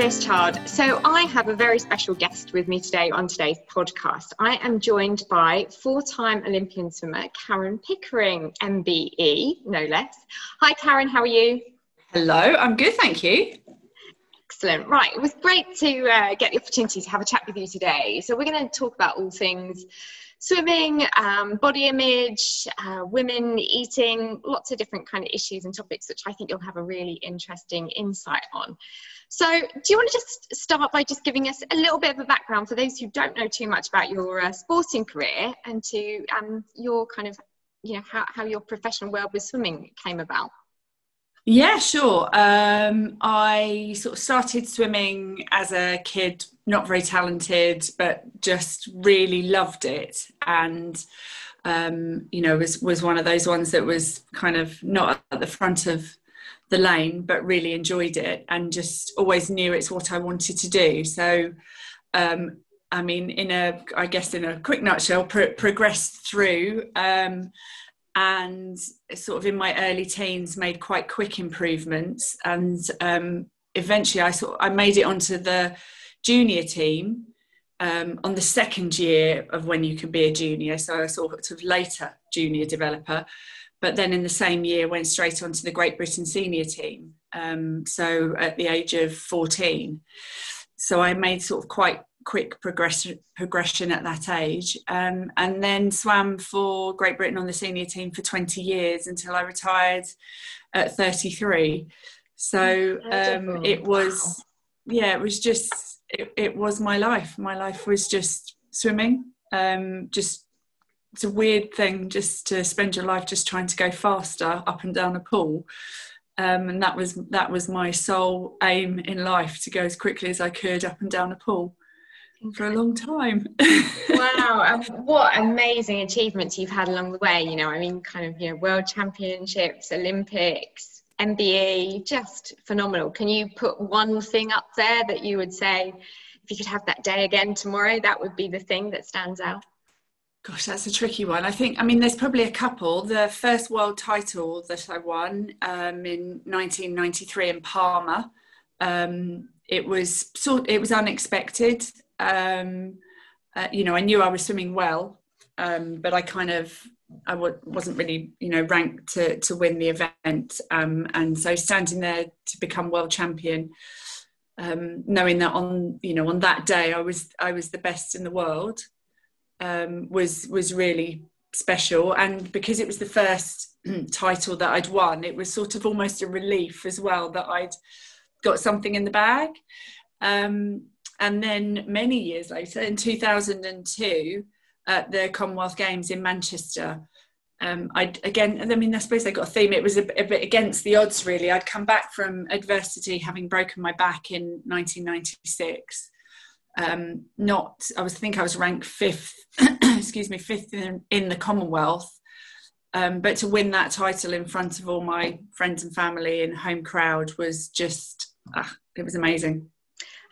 Wednesday's Child. So, I have a very special guest with me today on today's podcast. I am joined by four time Olympian swimmer Karen Pickering, MBE, no less. Hi, Karen, how are you? Hello, I'm good, thank you. Excellent. Right, it was great to uh, get the opportunity to have a chat with you today. So, we're going to talk about all things swimming, um, body image, uh, women eating, lots of different kind of issues and topics, which I think you'll have a really interesting insight on. So, do you want to just start by just giving us a little bit of a background for those who don't know too much about your uh, sporting career and to um, your kind of, you know, how, how your professional world with swimming came about? Yeah, sure. Um, I sort of started swimming as a kid, not very talented, but just really loved it, and um, you know was was one of those ones that was kind of not at the front of the lane, but really enjoyed it, and just always knew it's what I wanted to do. So. Um, I mean, in a, I guess, in a quick nutshell, pro- progressed through um, and sort of in my early teens made quite quick improvements and um, eventually I sort I made it onto the junior team um, on the second year of when you can be a junior so I sort of later junior developer but then in the same year went straight onto the Great Britain senior team um, so at the age of 14 so I made sort of quite quick progression progression at that age um, and then swam for Great Britain on the senior team for 20 years until I retired at 33 so um, it was yeah it was just it, it, was my life. My life was just swimming um, just it's a weird thing just to spend your life just trying to go faster up and down a pool um, and that was that was my sole aim in life to go as quickly as I could up and down a pool for a long time. wow, and what amazing achievements you've had along the way. You know, I mean, kind of, you know, world championships, Olympics, MBE, just phenomenal. Can you put one thing up there that you would say, if you could have that day again tomorrow, that would be the thing that stands out? Gosh, that's a tricky one. I think, I mean, there's probably a couple. The first world title that I won um, in 1993 in Palma, um, it was sort, it was unexpected um, uh, you know, I knew I was swimming well, um, but I kind of I w- wasn't really, you know, ranked to to win the event. Um, and so standing there to become world champion, um, knowing that on you know on that day I was I was the best in the world, um, was was really special. And because it was the first title that I'd won, it was sort of almost a relief as well that I'd got something in the bag. Um, and then many years later, in 2002, at the Commonwealth Games in Manchester, um, I again, I mean, I suppose they got a theme. It was a, a, bit against the odds, really. I'd come back from adversity, having broken my back in 1996. Um, not, I was think I was ranked fifth, excuse me, fifth in, in the Commonwealth. Um, but to win that title in front of all my friends and family and home crowd was just, ah, it was amazing.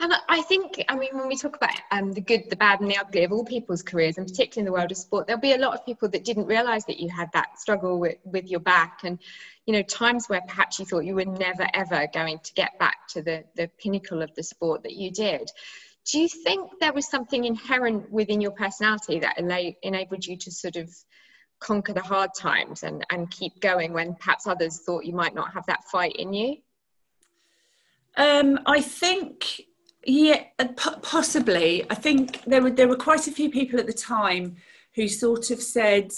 And I think, I mean, when we talk about um, the good, the bad, and the ugly of all people's careers, and particularly in the world of sport, there'll be a lot of people that didn't realise that you had that struggle with, with your back, and you know, times where perhaps you thought you were never ever going to get back to the the pinnacle of the sport that you did. Do you think there was something inherent within your personality that enabled you to sort of conquer the hard times and, and keep going when perhaps others thought you might not have that fight in you? Um, I think yeah, uh, possibly. I think there were there were quite a few people at the time who sort of said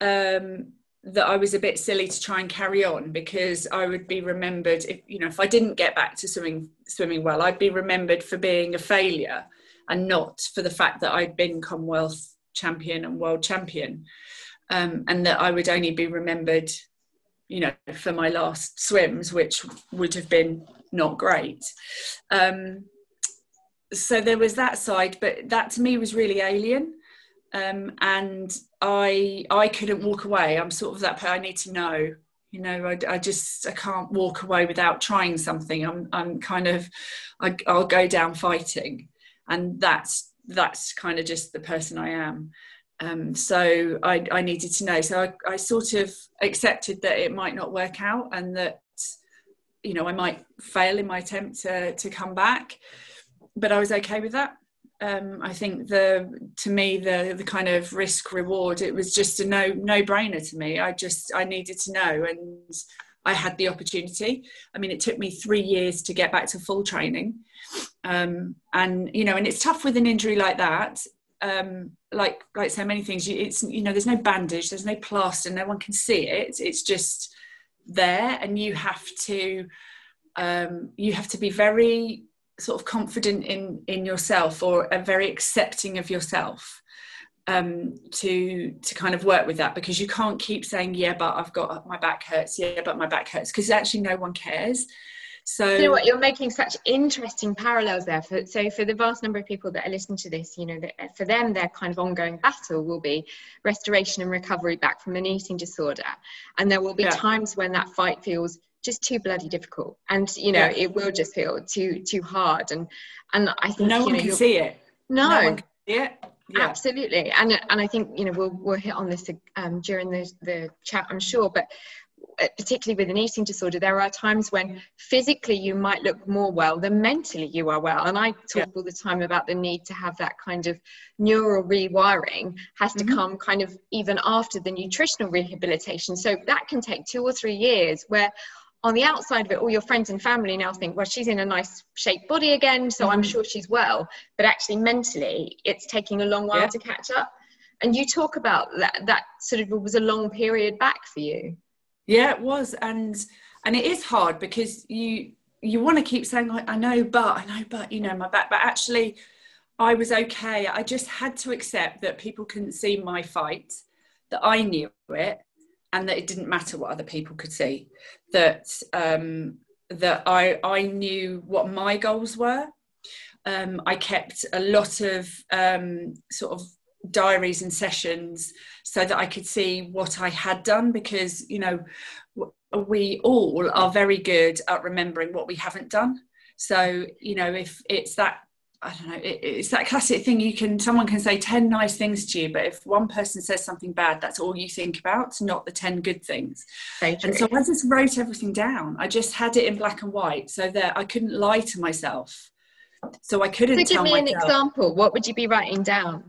um, that I was a bit silly to try and carry on because I would be remembered if you know if I didn't get back to swimming swimming well, I'd be remembered for being a failure and not for the fact that I'd been Commonwealth champion and world champion, um, and that I would only be remembered, you know, for my last swims, which would have been not great. Um, so there was that side, but that to me was really alien. Um, and I I couldn't walk away. I'm sort of that. person. I need to know. You know, I, I just I can't walk away without trying something. I'm I'm kind of I, I'll go down fighting, and that's that's kind of just the person I am. Um, so I, I needed to know. So I, I sort of accepted that it might not work out, and that you know, I might fail in my attempt to, to come back, but I was okay with that. Um, I think the to me the the kind of risk reward it was just a no no brainer to me. I just I needed to know and I had the opportunity. I mean, it took me three years to get back to full training, um, and you know, and it's tough with an injury like that. Um, like like so many things, it's you know, there's no bandage, there's no plaster, no one can see it. It's just there and you have to um, you have to be very sort of confident in in yourself or a very accepting of yourself um, to to kind of work with that because you can't keep saying yeah but I've got my back hurts. Yeah but my back hurts. Because actually no one cares. So you know what? You're making such interesting parallels there. For, so for the vast number of people that are listening to this you know that for them their kind of ongoing battle will be restoration and recovery back from an eating disorder. And there will be yeah. times when that fight feels just too bloody difficult and you know yeah. it will just feel too too hard and and i think no one know, can see it no, no see it yeah. absolutely and and i think you know we'll we'll hit on this um, during the the chat i'm sure but uh, particularly with an eating disorder, there are times when physically you might look more well than mentally you are well. And I talk yeah. all the time about the need to have that kind of neural rewiring has to mm-hmm. come kind of even after the nutritional rehabilitation. So that can take two or three years where on the outside of it, all your friends and family now think, well, she's in a nice shaped body again, so mm-hmm. I'm sure she's well. But actually, mentally, it's taking a long while yeah. to catch up. And you talk about that, that sort of was a long period back for you. Yeah, it was, and and it is hard because you you want to keep saying I, I know, but I know, but you know my back, but actually. I was okay. I just had to accept that people couldn't see my fight, that I knew it, and that it didn't matter what other people could see. That um, that I I knew what my goals were. Um, I kept a lot of um, sort of diaries and sessions so that I could see what I had done because you know we all are very good at remembering what we haven't done so you know if it's that I don't know it, it's that classic thing you can someone can say 10 nice things to you but if one person says something bad that's all you think about not the 10 good things. And so I just wrote everything down. I just had it in black and white so that I couldn't lie to myself. So I couldn't so give me myself, an example. What would you be writing down?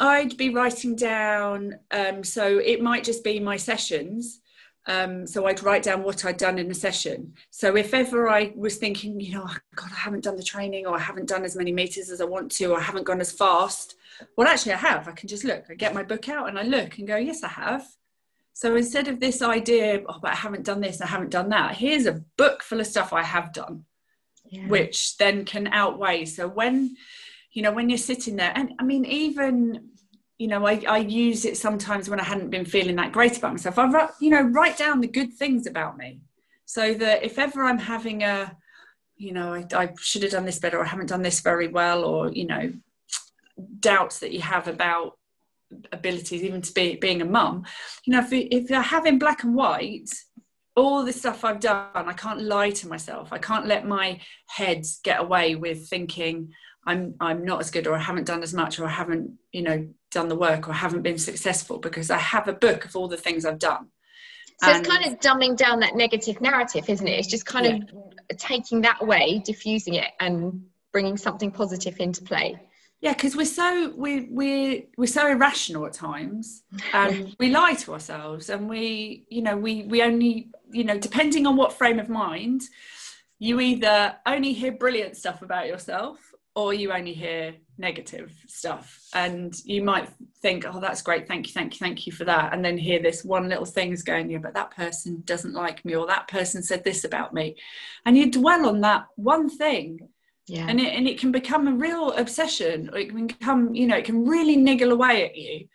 I'd be writing down, um, so it might just be my sessions. Um, so I'd write down what I'd done in a session. So if ever I was thinking, you know, oh, God, I haven't done the training or I haven't done as many meters as I want to or I haven't gone as fast, well, actually, I have. I can just look. I get my book out and I look and go, yes, I have. So instead of this idea, oh, but I haven't done this, I haven't done that, here's a book full of stuff I have done, yeah. which then can outweigh. So when you know when you're sitting there and i mean even you know I, I use it sometimes when i hadn't been feeling that great about myself. I write you know write down the good things about me so that if ever i'm having a you know I, I should have done this better or I haven't done this very well or you know doubts that you have about abilities even to be being a mum you know if, if have in black and white all the stuff i've done i can't lie to myself. I can't let my head get away with thinking I'm I'm not as good or I haven't done as much or I haven't you know done the work or haven't been successful because I have a book of all the things I've done. So and, it's kind of dumbing down that negative narrative, isn't it? It's just kind yeah. of taking that away, diffusing it, and bringing something positive into play. Yeah, because we're so we we we're so irrational at times, and we lie to ourselves, and we you know we we only you know depending on what frame of mind, you either only hear brilliant stuff about yourself or you only hear negative stuff. And you might think oh that's great. Thank you thank you thank you for that. And then hear this one little thing is going yeah but that person doesn't like me or that person said this about me. And you dwell on that one thing. Yeah. And it, and it can become a real obsession. Or it can become you know it can really niggle away at you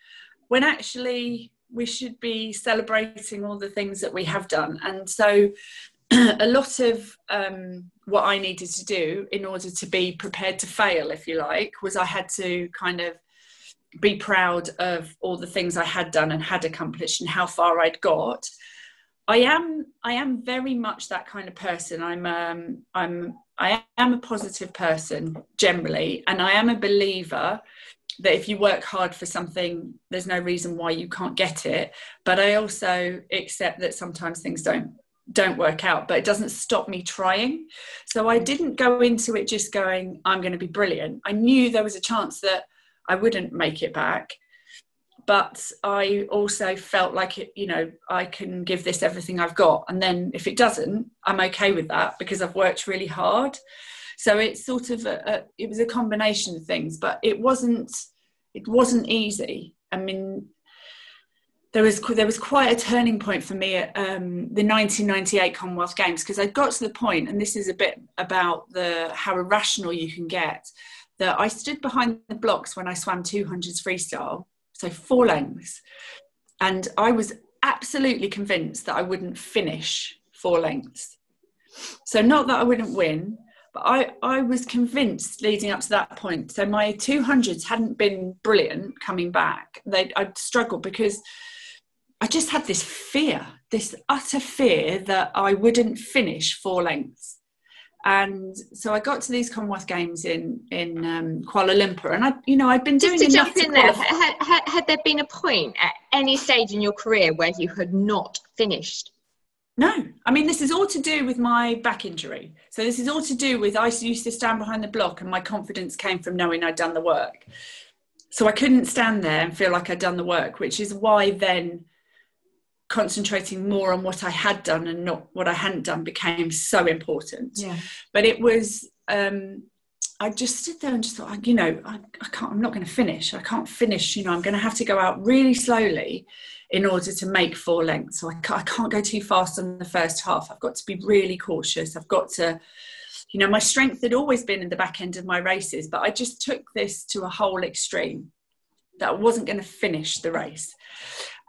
when actually we should be celebrating all the things that we have done. And so a lot of um, what I needed to do in order to be prepared to fail, if you like, was I had to kind of be proud of all the things I had done and had accomplished and how far I'd got. I am I am very much that kind of person. I'm um, I'm I am a positive person generally, and I am a believer that if you work hard for something, there's no reason why you can't get it. But I also accept that sometimes things don't don't work out, but it doesn't stop me trying. So I mm. didn't go into it just going, I'm going to be brilliant. I knew there was a chance that I wouldn't make it back. But I also felt like it, you know, I can give this everything I've got. And then if it doesn't, I'm okay with that because I've worked really hard. So it's sort of a, a it was a combination of things, but it wasn't it wasn't easy. I mean, there was there was quite a turning point for me at um, the 1998 Commonwealth Games because I got to the point, and this is a bit about the how irrational you can get. That I stood behind the blocks when I swam 200s freestyle, so four lengths, and I was absolutely convinced that I wouldn't finish four lengths. So not that I wouldn't win, but I, I was convinced leading up to that point. So my 200s hadn't been brilliant coming back. They I'd struggled because I just had this fear, this utter fear that I wouldn't finish four lengths. And so I got to these Commonwealth Games in in um, Kuala Lumpur, and I, you know, I'd been doing just to enough jump in there. Had, had, had there been a point at any stage in your career where you had not finished? No, I mean this is all to do with my back injury. So this is all to do with I used to stand behind the block, and my confidence came from knowing I'd done the work. So I couldn't stand there and feel like I'd done the work, which is why then concentrating more on what I had done and not what I hadn't done became so important. Yeah. But it was, um, I just stood there and just thought, you know, I, I can't, I'm not going to finish. I can't finish, you know, I'm going to have to go out really slowly in order to make four lengths. So I can't, I can't go too fast on the first half. I've got to be really cautious. I've got to, you know, my strength had always been in the back end of my races, but I just took this to a whole extreme that I wasn't going to finish the race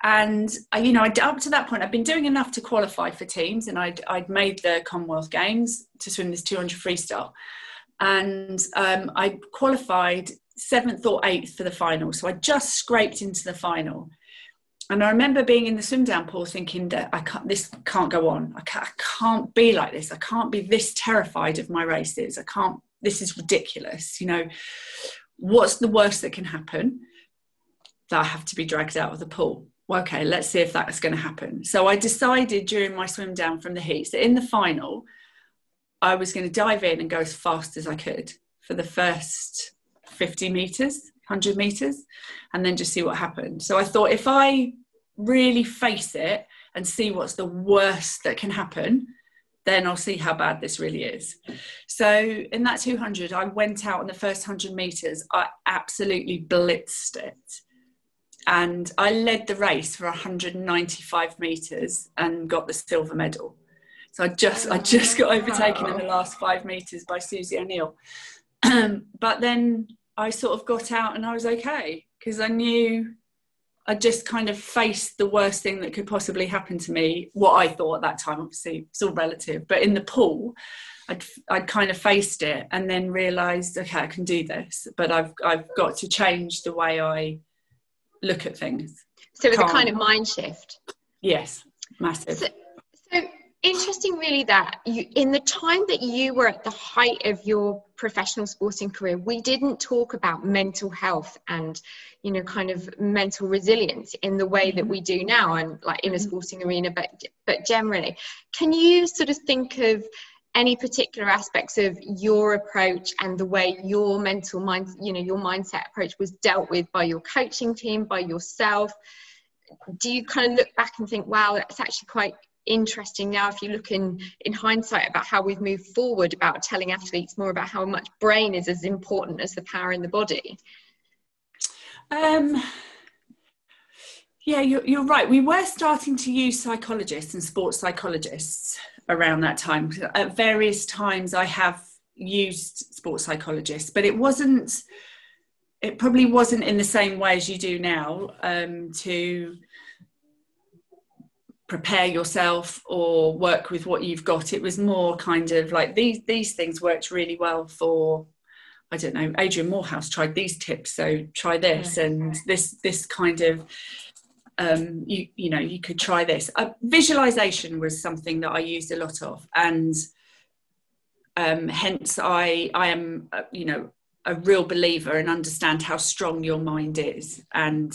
and I, you know up to that point i'd been doing enough to qualify for teams and i'd, I'd made the commonwealth games to swim this 200 freestyle. And um, i qualified seventh or eighth for the final so i just scraped into the final. And i remember being in the swim down pool thinking that i can't this can't go on. I can't, I can't be like this. I can't be this terrified of my races. I can't this is ridiculous you know. What's the worst that can happen? That i have to be dragged out of the pool well, okay, let's see if that's going to happen. So I decided during my swim down from the heats that in the final, I was going to dive in and go as fast as I could for the first 50 meters, 100 meters, and then just see what happened. So I thought if I really face it and see what's the worst that can happen, then I'll see how bad this really is. So in that 200, I went out on the first 100 meters, I absolutely blitzed it and I led the race for 195 meters and got the silver medal. So I just I just got overtaken in the last five meters by Susie O'Neill. Um, but then I sort of got out and I was okay because I knew I just kind of faced the worst thing that could possibly happen to me. What I thought at that time, obviously, it's all relative. But in the pool, I'd I'd kind of faced it and then realised, okay, I can do this. But I've I've got to change the way I look at things. So it was a kind of mind shift. Yes, massive. So, so interesting, really, that you in the time that you were at the height of your professional sporting career, we didn't talk about mental health and you know kind of mental resilience in the way that we do now, and like in a mm-hmm. sporting arena, but but generally, can you sort of think of any particular aspects of your approach and the way your mental mind you know your mindset approach was dealt with by your coaching team by yourself? Do you kind of look back and think wow that's actually quite interesting now if you look in in hindsight about how we've moved forward about telling athletes more about how much brain is as important as the power in the body? Um yeah you're, you're right. We were starting to use psychologists and sports psychologists around that time. At various times, I have used sports psychologists, but it wasn't. It probably wasn't in the same way as you do now um, to prepare yourself or work with what you've got. It was more kind of like these these things worked really well for I don't know, Adrian Moorhouse tried these tips, so try this and this this kind of um, you you know you could try this. Uh, visualization was something that I used a lot of, and um, hence I I am uh, you know a real believer and understand how strong your mind is and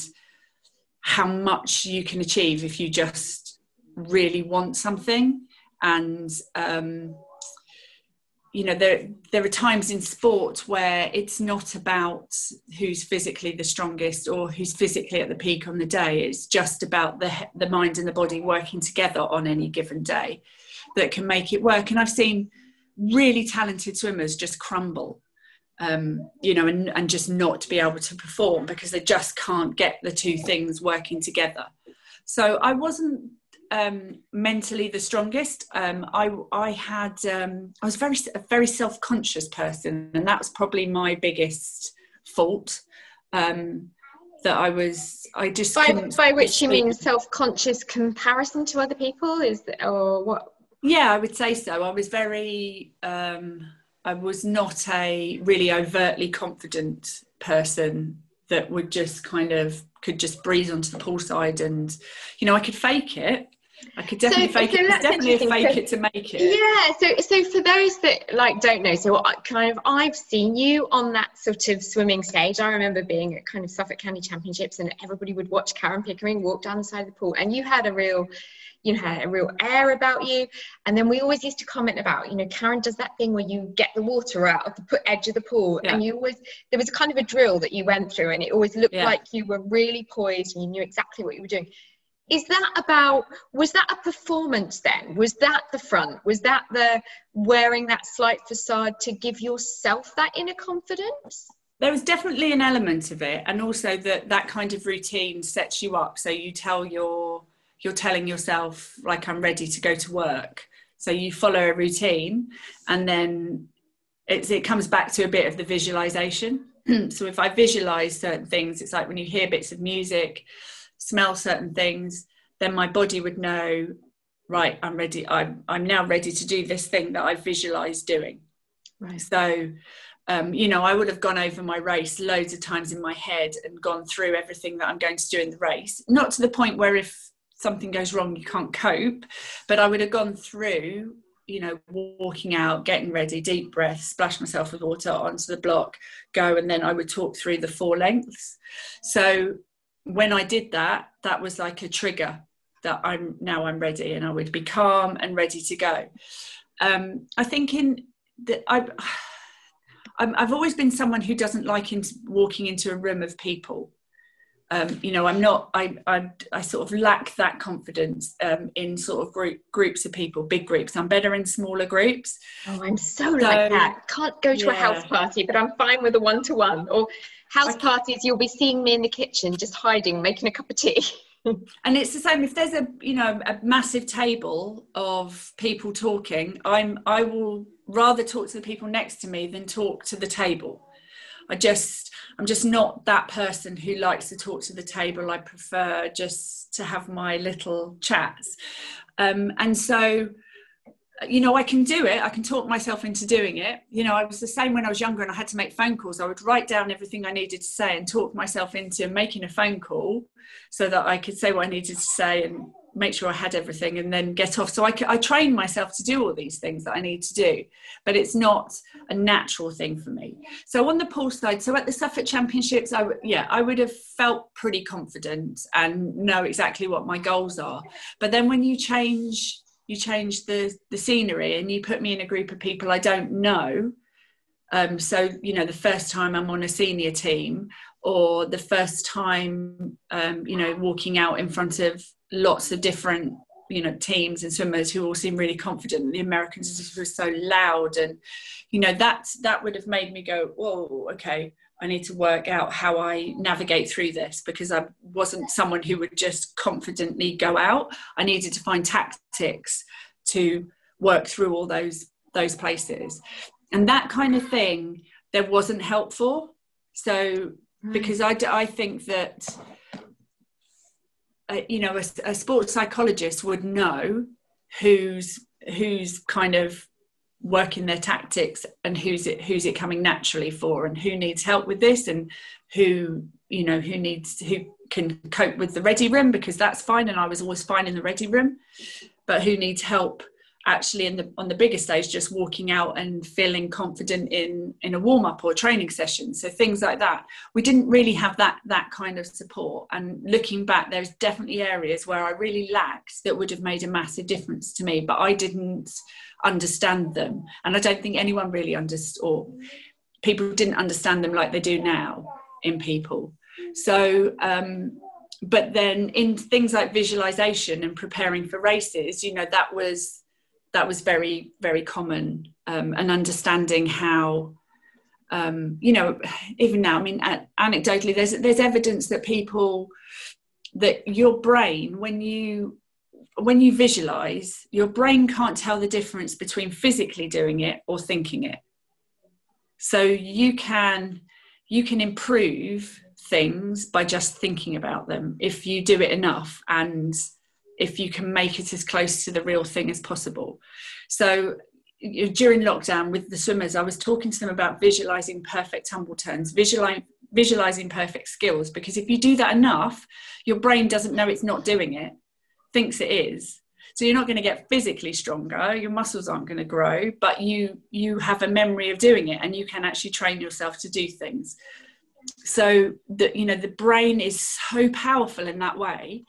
how much you can achieve if you just really want something and um, you know there there are times in sport where it's not about who's physically the strongest or who's physically at the peak on the day. It's just about the the mind and the body working together on any given day that can make it work. And i've seen really talented swimmers just crumble um, you know and, and just not be able to perform because they just can't get the two things working together. So i wasn't um, mentally the strongest. Um, I I had um, I was very a very self conscious person, and that was probably my biggest fault. Um, that I was I just by, by which you mean self conscious comparison to other people is that, or what? Yeah, I would say so. I was very um, I was not a really overtly confident person that would just kind of could just breeze onto the poolside and you know I could fake it I could definitely so, fake so it. It's definitely a fake so, it to make it. Yeah. So, so for those that like don't know, so kind of I've seen you on that sort of swimming stage. I remember being at kind of Suffolk County Championships, and everybody would watch Karen Pickering walk down the side of the pool, and you had a real you know, had a real air about you. And then we always used to comment about, you know, Karen does that thing where you get the water out of the edge of the pool. Yeah. And you always, there was kind of a drill that you went through, and it always looked yeah. like you were really poised and you knew exactly what you were doing is that about was that a performance then? Was that the front? Was that the wearing that slight facade to give yourself that inner confidence? There was definitely an element of it and also that that kind of routine sets you up. So you tell your you're telling yourself like i'm ready to go to work. So you follow a routine and then it's, it comes back to a bit of the visualization. So if i visualize certain things it's like when you hear bits of music smell certain things, then my body would know, right, I'm ready. I'm, I'm now ready to do this thing that I visualized doing. Right. So, um, you know, I would have gone over my race loads of times in my head and gone through everything that I'm going to do in the race. Not to the point where if something goes wrong, you can't cope, but I would have gone through, you know, walking out, getting ready, deep breath, splash myself with water onto the block, go, and then I would talk through the four lengths. So when I did that, that was like a trigger that I'm now I'm ready and I would be calm and ready to go. Um, I think in that I. I've always been someone who doesn't like in, walking into a room of people. Um, you know, I'm not. I, I, I sort of lack that confidence um, in sort of group groups of people, big groups. I'm better in smaller groups. Oh, I'm so, so like that. Can't go to yeah. a house party, but I'm fine with a one to one. Or house parties, you'll be seeing me in the kitchen, just hiding, making a cup of tea. and it's the same if there's a you know a massive table of people talking i'm i will rather talk to the people next to me than talk to the table. I just i'm just not that person who likes to talk to the table. I prefer just to have my little chats. Um, and so you know, I can do it. I can talk myself into doing it. You know, I was the same when I was younger and I had to make phone calls. I would write down everything I needed to say and talk myself into making a phone call so that I could say what I needed to say and make sure I had everything and then get off. So I, I train myself to do all these things that I need to do, but it's not a natural thing for me. So on the pool side, so at the Suffolk Championships, I yeah, I would have felt pretty confident and know exactly what my goals are. But then when you change you change the the scenery and you put me in a group of people I don't know. Um, so you know, the first time I'm on a senior team, or the first time um, you know walking out in front of lots of different you know teams and swimmers who all seem really confident. The Americans were so loud, and you know that that would have made me go, whoa, okay. I need to work out how I navigate through this because I wasn't someone who would just confidently go out. I needed to find tactics to work through all those those places, and that kind of thing there wasn't help for. So because I I think that uh, you know a, a sports psychologist would know who's who's kind of working their tactics and who's it who's it coming naturally for and who needs help with this and who you know who needs who can cope with the ready room because that's fine and I was always fine in the ready room. But who needs help actually in the on the bigger stage just walking out and feeling confident in in a warm up or training session. So things like that. We didn't really have that that kind of support. And looking back there's definitely areas where i really lacked that would have made a massive difference to me but i didn't understand them. And i don't think anyone really understood or people didn't understand them like they do now in people. So um but then in things like visualization and preparing for races you know that was that was very very common um, and understanding how um, you know even now i mean anecdotally there's there's evidence that people that your brain when you when you visualize your brain can't tell the difference between physically doing it or thinking it so you can you can improve things by just thinking about them if you do it enough and if you can make it as close to the real thing as possible. So during lockdown with the swimmers, I was talking to them about visualizing perfect tumble turns, visualizing visualizing perfect skills because if you do that enough your brain doesn't know it's not doing it thinks it is so you're not going to get physically stronger your muscles aren't going to grow but you you have a memory of doing it and you can actually train yourself to do things so that you know the brain is so powerful in that way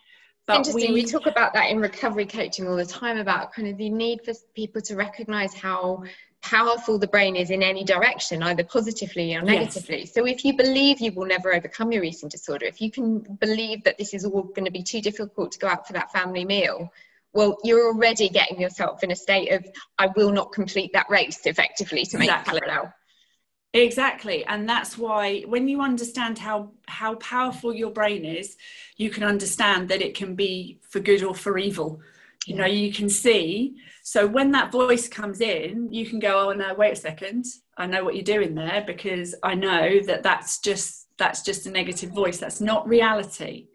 but Interesting. We, we talk about that in recovery coaching all the time about kind of the need for people to recognize how powerful the brain is in any direction, either positively or negatively. Yes. So if you believe you will never overcome your eating disorder, if you can believe that this is all going to be too difficult to go out for that family meal, well, you're already getting yourself in a state of I will not complete that race effectively to make exactly. parallel. Exactly. And that's why when you understand how how powerful your brain is, you can understand that it can be for good or for evil. You know, you can see. So when that voice comes in, you can go, "Oh no, wait a second. I know what you're doing there because I know that that's just that's just a negative voice. That's not reality."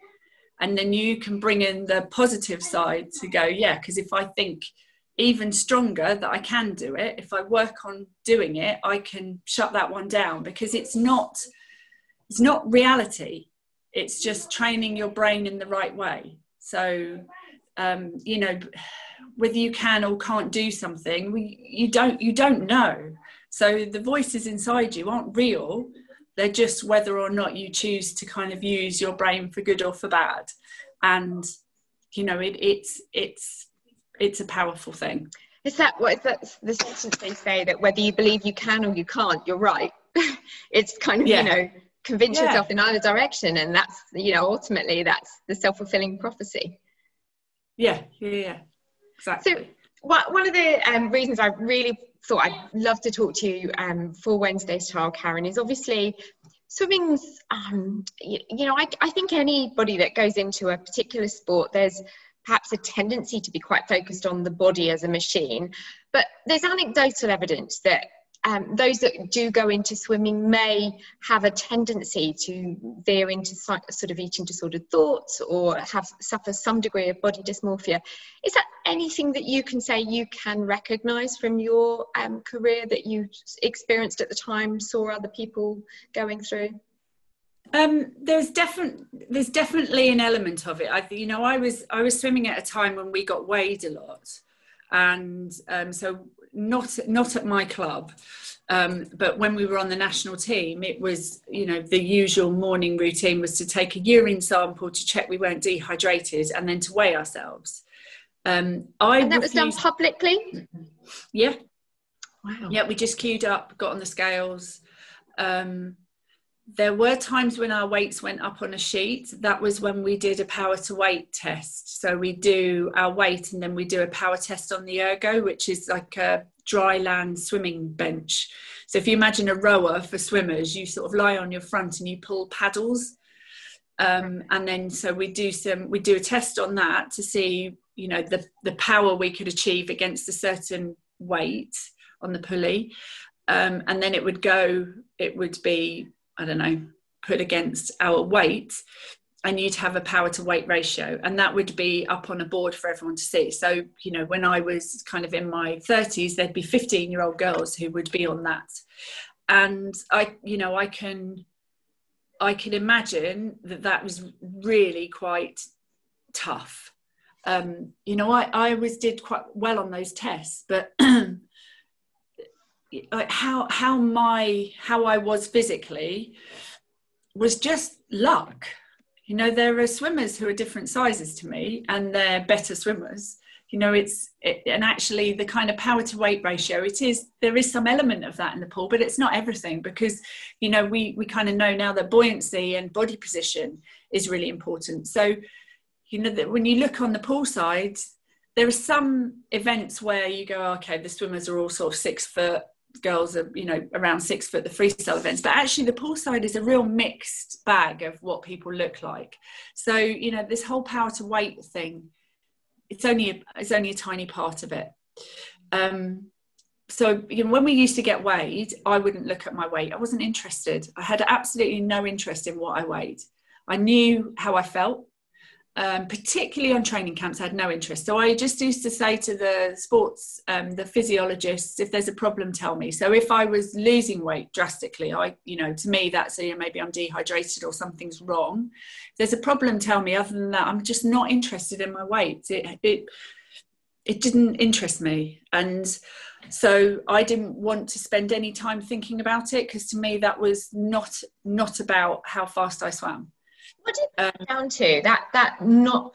And then you can bring in the positive side to go, "Yeah, because if I think even stronger that I can do it. If I work on doing it, I can shut that one down because it's not it's not reality. It's just training your brain in the right way. So um, you know whether you can or can't do something, we you don't you don't know. So the voices inside you aren't real. They're just whether or not you choose to kind of use your brain for good or for bad. And you know it, it's it's it's a powerful thing. Is that what is that the sentence they say that whether you believe you can or you can't, you're right. it's kind of yeah. you know convince yeah. yourself in either direction, and that's you know ultimately that's the self fulfilling prophecy. Yeah, yeah, yeah, exactly. So one of the um, reasons I really thought I'd love to talk to you um, for Wednesday's Child, Karen, is obviously swimming's um, you, you, know I, I think anybody that goes into a particular sport there's perhaps a tendency to be quite focused on the body as a machine. But there's anecdotal evidence that um, those that do go into swimming may have a tendency to veer into sort of eating disordered thoughts or have suffer some degree of body dysmorphia. Is that anything that you can say you can recognise from your um, career that you experienced at the time, saw other people going through? Um, there's definitely there's definitely an element of it. I you know I was I was swimming at a time when we got weighed a lot, and um, so not not at my club, um, but when we were on the national team, it was you know the usual morning routine was to take a urine sample to check we weren't dehydrated, and then to weigh ourselves. Um, I and that refused... was done publicly. Yeah. Wow. Yeah, we just queued up, got on the scales. Um, there were times when our weights went up on a sheet. That was when we did a power to weight test. So we do our weight and then we do a power test on the ergo, which is like a dry land swimming bench. So if you imagine a rower for swimmers, you sort of lie on your front and you pull paddles. Um, and then so we do some we do a test on that to see you know the the power we could achieve against a certain weight on the pulley um, and then it would go it would be I don't know, put against our weight, and you'd have a power to weight ratio, and that would be up on a board for everyone to see. So, you know, when I was kind of in my 30s, there'd be 15 year old girls who would be on that. And I, you know, I can, I can imagine that that was really quite tough um, you know, I, I always did quite well on those tests, but like how how my how I was physically was just luck. You know, there are swimmers who are different sizes to me, and they're better swimmers. You know, it's it, and actually the kind of power to weight ratio. It is there is some element of that in the pool, but it's not everything because you know we we kind of know now that buoyancy and body position is really important. So you know that when you look on the pool side, there are some events where you go, okay, the swimmers are all sort of six foot girls are you know around six foot the freestyle events. But actually the pool side is a real mixed bag of what people look like. So you know this whole power to weight thing it's only a, it's only a tiny part of it. Um so you know when we used to get weighed i wouldn't look at my weight. I wasn't interested. I had absolutely no interest in what i weighed. I knew how i felt um, particularly on training camps, I had no interest. So I just used to say to the sports, um, the physiologists, if there's a problem, tell me. So if I was losing weight drastically, I, you know, to me, that's you know, maybe I'm dehydrated or something's wrong. If there's a problem, tell me. Other than that, I'm just not interested in my weight. It, it, it didn't interest me. And so I didn't want to spend any time thinking about it because to me, that was not, not about how fast I swam what did it um, down to? That that not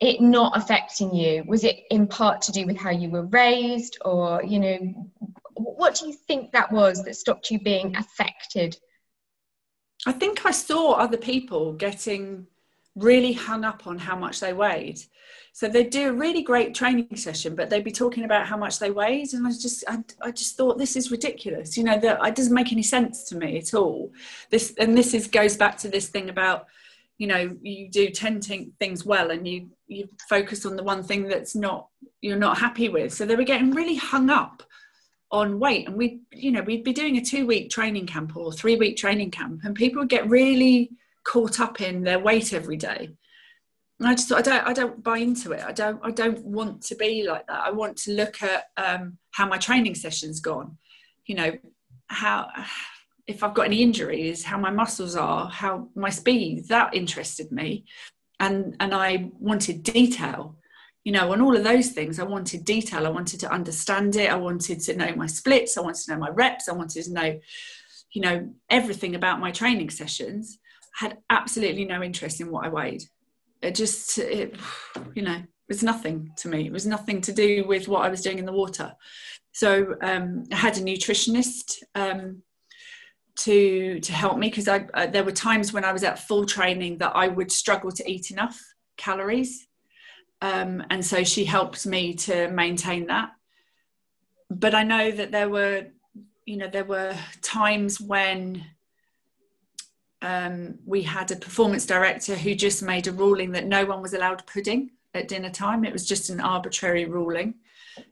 it not affecting you? Was it in part to do with how you were raised, or you know, what do you think that was that stopped you being affected? I think I saw other people getting really hung up on how much they weighed. So they'd do a really great training session, but they'd be talking about how much they weighed, and I just, I, I just thought this is ridiculous. You know, that it doesn't make any sense to me at all. This, and this is goes back to this thing about you know you do 10 t- things well and you you focus on the one thing that's not you're not happy with. So they were getting really hung up on weight. And we you know we'd be doing a two week training camp or three week training camp and people would get really caught up in their weight every day. And I just thought I don't I don't buy into it. I don't I don't want to be like that. I want to look at um, how my training session's gone. You know how if I've got any injuries, how my muscles are, how my speed, that interested me. And, and I wanted detail, you know, on all of those things. I wanted detail. I wanted to understand it. I wanted to know my splits. I wanted to know my reps. I wanted to know, you know, everything about my training sessions. I had absolutely no interest in what I weighed. It just, it, you know, was nothing to me. It was nothing to do with what I was doing in the water. So um, I had a nutritionist. Um, to to help me because I uh, there were times when I was at full training that I would struggle to eat enough calories, um, and so she helped me to maintain that. But I know that there were, you know, there were times when um, we had a performance director who just made a ruling that no one was allowed pudding at dinner time. It was just an arbitrary ruling.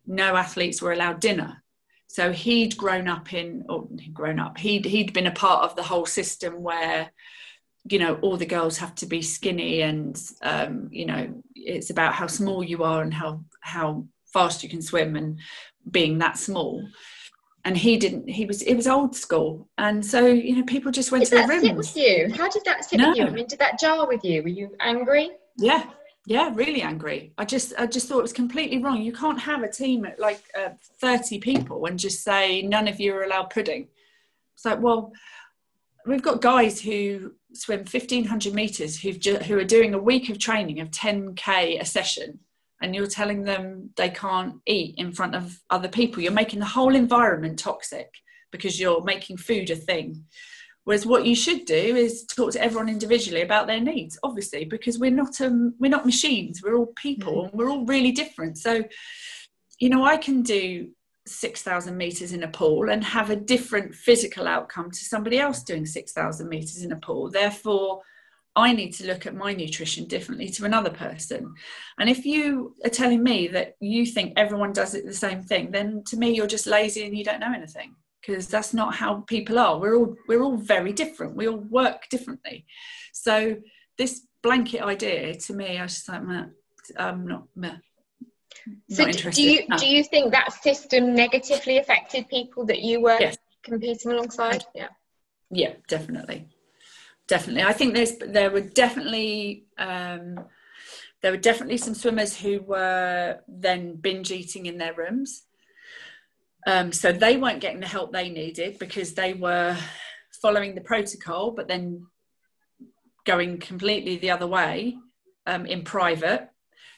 No athletes were allowed dinner so he'd grown up in or grown up he'd he'd been a part of the whole system where you know all the girls have to be skinny and um, you know it's about how small you are and how how fast you can swim and being that small. And he didn't he was it was old school. And so you know people just went did to the rooms sit with you? How did that sit no. with you? I mean did that jar with you? Were you angry? Yeah yeah really angry. I just i just thought it was completely wrong. You can't have a team at like uh, 30 people and just say none of you are allowed pudding. It's like well we've got guys who swim 1500 meters who've ju- who are doing a week of training of 10k a session and you're telling them they can't eat in front of other people. You're making the whole environment toxic because you're making food a thing Whereas what you should do is talk to everyone individually about their needs, obviously, because we're not um, we're not machines. We're all people, and we're all really different. So, you know, I can do six thousand meters in a pool and have a different physical outcome to somebody else doing six thousand meters in a pool. Therefore, I need to look at my nutrition differently to another person. And if you are telling me that you think everyone does it the same thing, then to me you're just lazy and you don't know anything because that's not how people are. We're all we're all very different. We all work differently. So this blanket idea to me i was just like i'm not meh, so not do you no. do you think that system negatively affected people that you were yes. competing alongside? Yeah. Yeah definitely. Definitely. I think there's there were definitely um, there were definitely some swimmers who were then binge eating in their rooms. Um, so they weren't getting the help they needed because they were following the protocol, but then going completely the other way um, in private.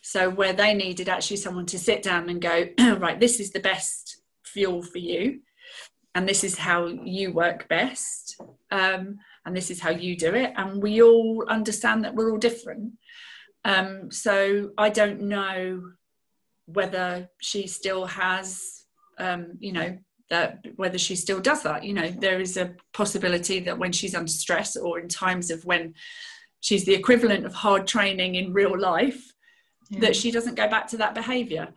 So where they needed actually someone to sit down and go, right, this is the best fuel for you, and this is how you work best, um, and this is how you do it, and we all understand that we're all different. Um, so I don't know whether she still has, um, you know, that whether she still does that. You know, there is a possibility that when she's under stress or in times of when she's the equivalent of hard training in real life, yeah. that she doesn't go back to that behaviour.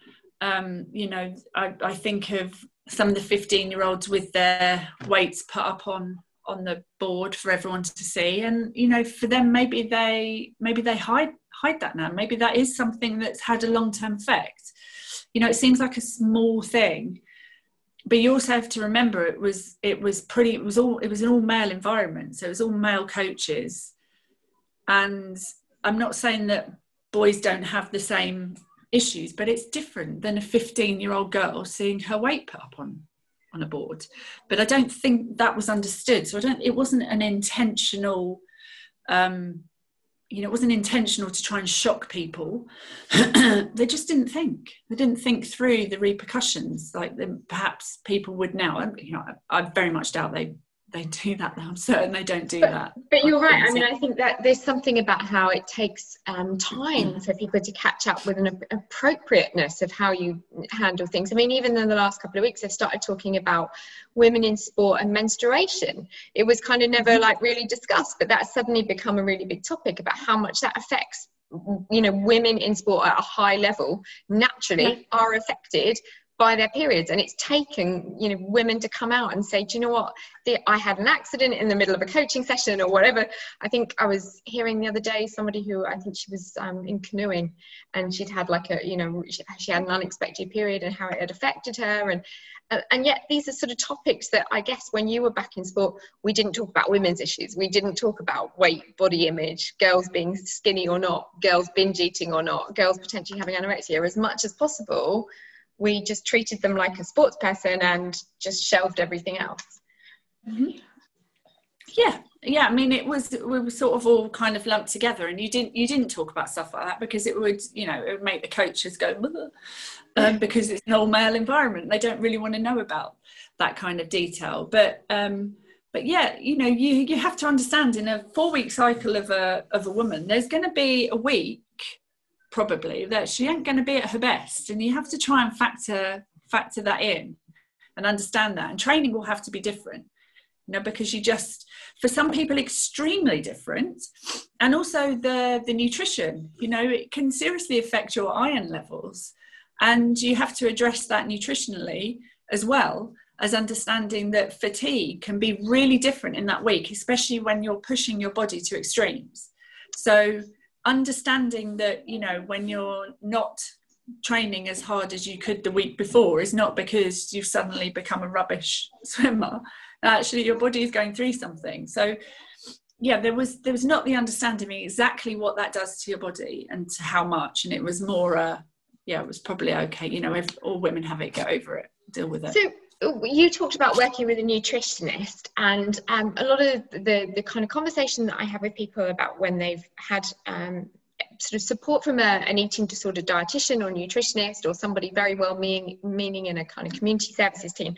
Um, you know, I, I think of some of the 15 year olds with their weights put up on on the board for everyone to see and you know for them maybe they maybe they hide hide that now maybe that is something that's had a long-term effect you know it seems like a small thing but you also have to remember it was it was pretty it was all it was an all male environment so it was all male coaches. And i'm not saying that boys don't have the same issues but it's different than a 15 year old girl seeing her weight put up on on a board. But i don't think that was understood. So i don't it wasn't an intentional um you know it wasn't intentional to try and shock people. They just didn't think. They didn't think through the repercussions like perhaps people would now you know I, I very much doubt they they do that now. I'm certain they don't do but, that. But you're right. I mean, I think that there's something about how it takes um, time for people to catch up with an appropriateness of how you handle things. I mean, even in the last couple of weeks, they've started talking about women in sport and menstruation. It was kind of never mm-hmm. like really discussed, but that's suddenly become a really big topic about how much that affects you know women in sport at a high level naturally are affected by their periods. And it's taken you know women to come out and say do you know what? The, i had an accident in the middle of a coaching session or whatever. I think i was hearing the other day somebody who i think she was um, in canoeing and she'd had like a you know she, she, had an unexpected period and how it had affected her. And uh, and yet these are sort of topics that i guess when you were back in sport we didn't talk about women's issues. We didn't talk about weight body image girls being skinny or not girls binge eating or not girls potentially having anorexia as much as possible we just treated them like a sports person and just shelved everything else. Mm-hmm. Yeah, yeah. I mean, it was we were sort of all kind of lumped together, and you didn't you didn't talk about stuff like that because it would you know it would make the coaches go um, because it's an all male environment. They don't really want to know about that kind of detail, but. Um, but yeah, you know, you you have to understand in a four week cycle of a of a woman, there's going to be a week probably that she ain't going to be at her best and you have to try and factor factor that in and understand that and training will have to be different you know because you just for some people extremely different and also the the nutrition you know it can seriously affect your iron levels and you have to address that nutritionally as well as understanding that fatigue can be really different in that week especially when you're pushing your body to extremes. So understanding that you know when you're not training as hard as you could the week before is not because you've suddenly become a rubbish swimmer. Actually your body is going through something. So yeah there was there was not the understanding exactly what that does to your body and to how much. And it was more uh yeah it was probably okay. You know if all women have it get over it deal with it. So you talked about working with a nutritionist and um, a lot of the, the kind of conversation that i have with people about when they've had um, sort of support from a, an eating disorder dietitian or nutritionist or somebody very well meaning, meaning in a kind of community services team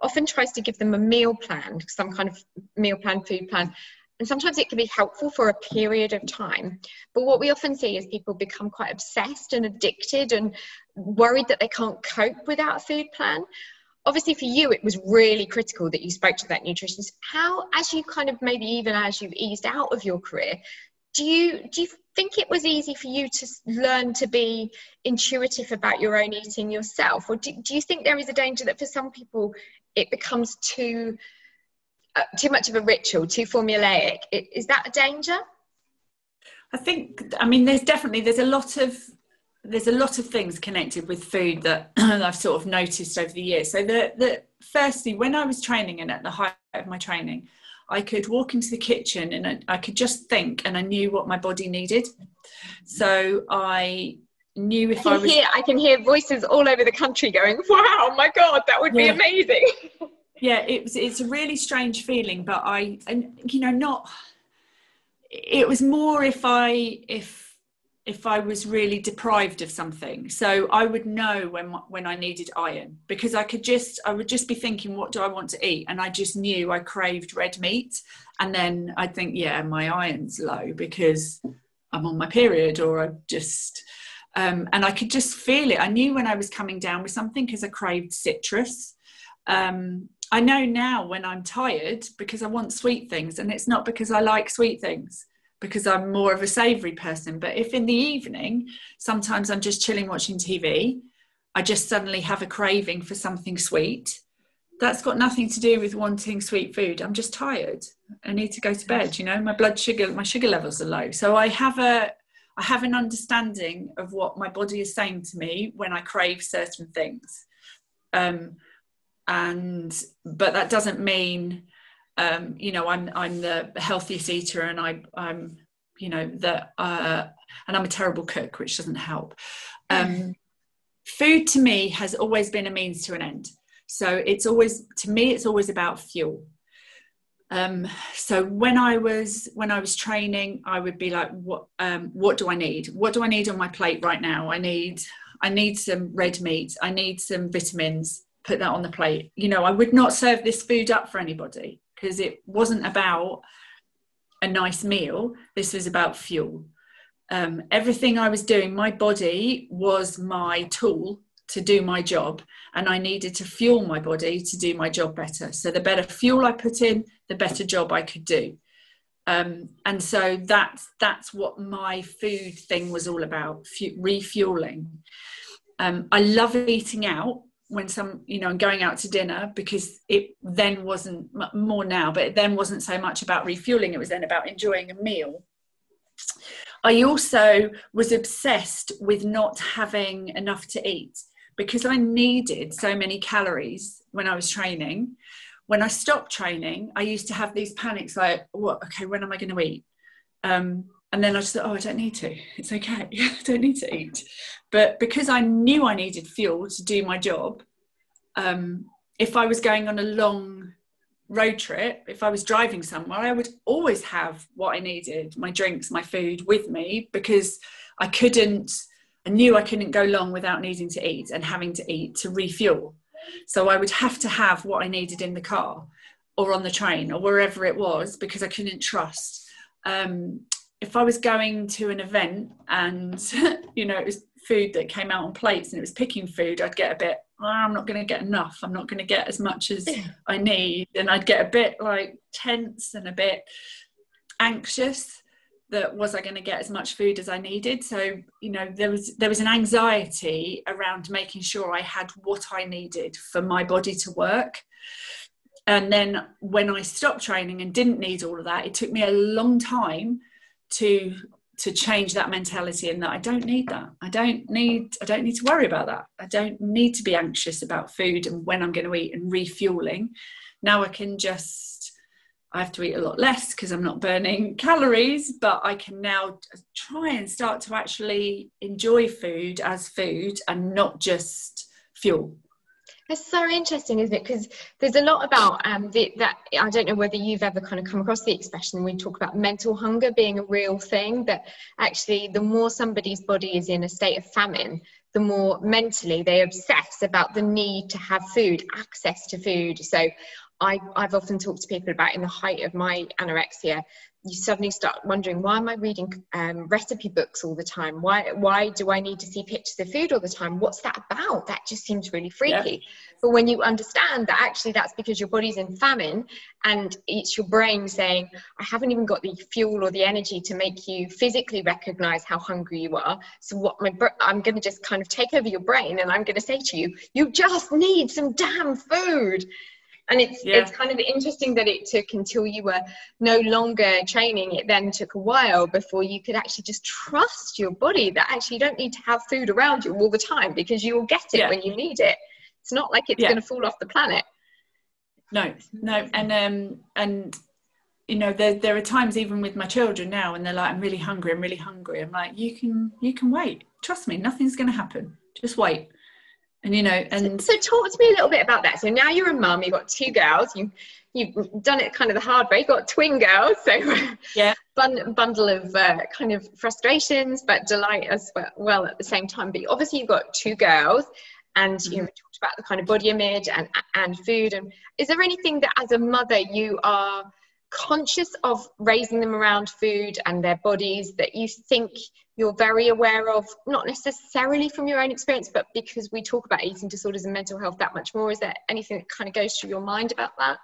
often tries to give them a meal plan some kind of meal plan food plan. And sometimes it can be helpful for a period of time. But what we often see is people become quite obsessed and addicted and worried that they can't cope without a food plan obviously for you it was really critical that you spoke to that nutritionist. How as you kind of maybe even as you've eased out of your career do you do you think it was easy for you to learn to be intuitive about your own eating yourself? Or do, do you think there is a danger that for some people it becomes too uh, too much of a ritual too formulaic? Is that a danger? I think i mean there's definitely there's a lot of there's a lot of things connected with food that I've sort of noticed over the years. So the, the firstly, when I was training and at the height of my training, I could walk into the kitchen and I, I could just think, and I knew what my body needed. So I knew if I, I was. Hear, I can hear voices all over the country going, "Wow, my God, that would yeah. be amazing." yeah, it's it's a really strange feeling, but I, and you know, not. It was more if I if if I was really deprived of something. So I would know when when I needed iron because I could just I would just be thinking, what do I want to eat? And I just knew I craved red meat, and then I'd think, yeah, my iron's low because I'm on my period, or I just. Um, and I could just feel it. I knew when I was coming down with something because I craved citrus. Um, I know now when I'm tired because I want sweet things, and it's not because I like sweet things because I'm more of a savoury person. But if in the evening, sometimes I'm just chilling watching TV, I just suddenly have a craving for something sweet. That's got nothing to do with wanting sweet food. I'm just tired. I need to go to bed. You know, my blood sugar, my sugar levels are low. So I have a, I have an understanding of what my body is saying to me when I crave certain things. Um, and but that doesn't mean um, you know, I'm I'm the healthiest eater, and I I'm you know that uh, and I'm a terrible cook, which doesn't help. Um, food to me has always been a means to an end. So it's always to me, it's always about fuel. Um, so when I was when I was training, I would be like, what um, what do I need? What do I need on my plate right now? I need I need some red meat. I need some vitamins. Put that on the plate. You know, I would not serve this food up for anybody because it wasn't about a nice meal. This was about fuel. Um, everything I was doing, my body was my tool to do my job, and I needed to fuel my body to do my job better. So, the better fuel I put in, the better job I could do. Um, and so that's that's what my food thing was all about, refueling. Um, I love eating out when some you know going out to dinner because it then wasn't more now but it then wasn't so much about refueling it was then about enjoying a meal. I also was obsessed with not having enough to eat because i needed so many calories when i was training. When i stopped training i used to have these panics like what? Okay when am i going to eat? Um, and then I just thought, oh, I don't need to. It's okay. I don't need to eat. But because I knew I needed fuel to do my job, um, if I was going on a long road trip, if I was driving somewhere, I would always have what I needed my drinks, my food with me because I couldn't, I knew I couldn't go long without needing to eat and having to eat to refuel. So I would have to have what I needed in the car or on the train or wherever it was because I couldn't trust. Um, if I was going to an event and you know it was food that came out on plates and it was picking food, I'd get a bit, oh, I'm not going to get enough. I'm not going to get as much as I need, and I'd get a bit like tense and a bit anxious that was I going to get as much food as I needed. So you know there was there was an anxiety around making sure I had what I needed for my body to work. And then when I stopped training and didn't need all of that, it took me a long time to to change that mentality and that I don't need that. I don't need I don't need to worry about that. I don't need to be anxious about food and when I'm going to eat and refueling. Now I can just I have to eat a lot less because I'm not burning calories, but I can now try and start to actually enjoy food as food and not just fuel. It's so interesting, isn't it? Because there's a lot about um, the, that. I don't know whether you've ever kind of come across the expression we talk about mental hunger being a real thing. That actually, the more somebody's body is in a state of famine, the more mentally they obsess about the need to have food, access to food. So, I, I've often talked to people about in the height of my anorexia you suddenly start wondering why am i reading um, recipe books all the time? Why why do i need to see pictures of food all the time? What's that about? That just seems really freaky. Yeah. but when you understand that actually that's because your body's in famine and it's your brain saying i haven't even got the fuel or the energy to make you physically recognize how hungry you are. So what my i'm going to just kind of take over your brain and i'm going to say to you you just need some damn food and it's yeah. it's kind of interesting that it took until you were no longer training it then took a while before you could actually just trust your body that actually you don't need to have food around you all the time because you will get it yeah. when you need it it's not like it's yeah. going to fall off the planet no no and um and you know there, there are times even with my children now and they're like i'm really hungry i'm really hungry i'm like you can you can wait trust me nothing's going to happen just wait and you know and so, so, talk to me a little bit about that. So now you're a mum you've got two girls you you've done it kind of the hard way you've got twin girls so yeah. bun- bundle of uh, kind of frustrations but delight as well at the same time. But obviously you've got two girls and you know, mm-hmm. talked about the kind of body image and and food and is there anything that as a mother you are conscious of raising them around food and their bodies that you think you're very aware of, not necessarily from your own experience, but because we talk about eating disorders and mental health that much more? Is there anything that kind of goes through your mind about that?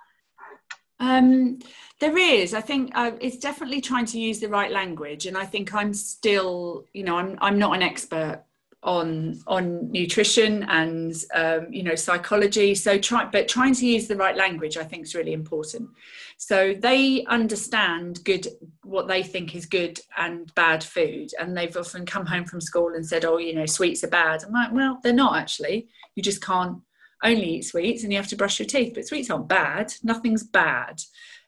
Um, there is. I think uh, it's definitely trying to use the right language, and I think I'm still, you know, I'm I'm not an expert on on nutrition and um, you know psychology. So try but trying to use the right language i think is really important. So they understand good what they think is good and bad food. And they've often come home from school and said oh you know sweets are bad. I'm like well they're not actually. You just can't only eat sweets and you have to brush your teeth. But sweets aren't bad. Nothing's bad.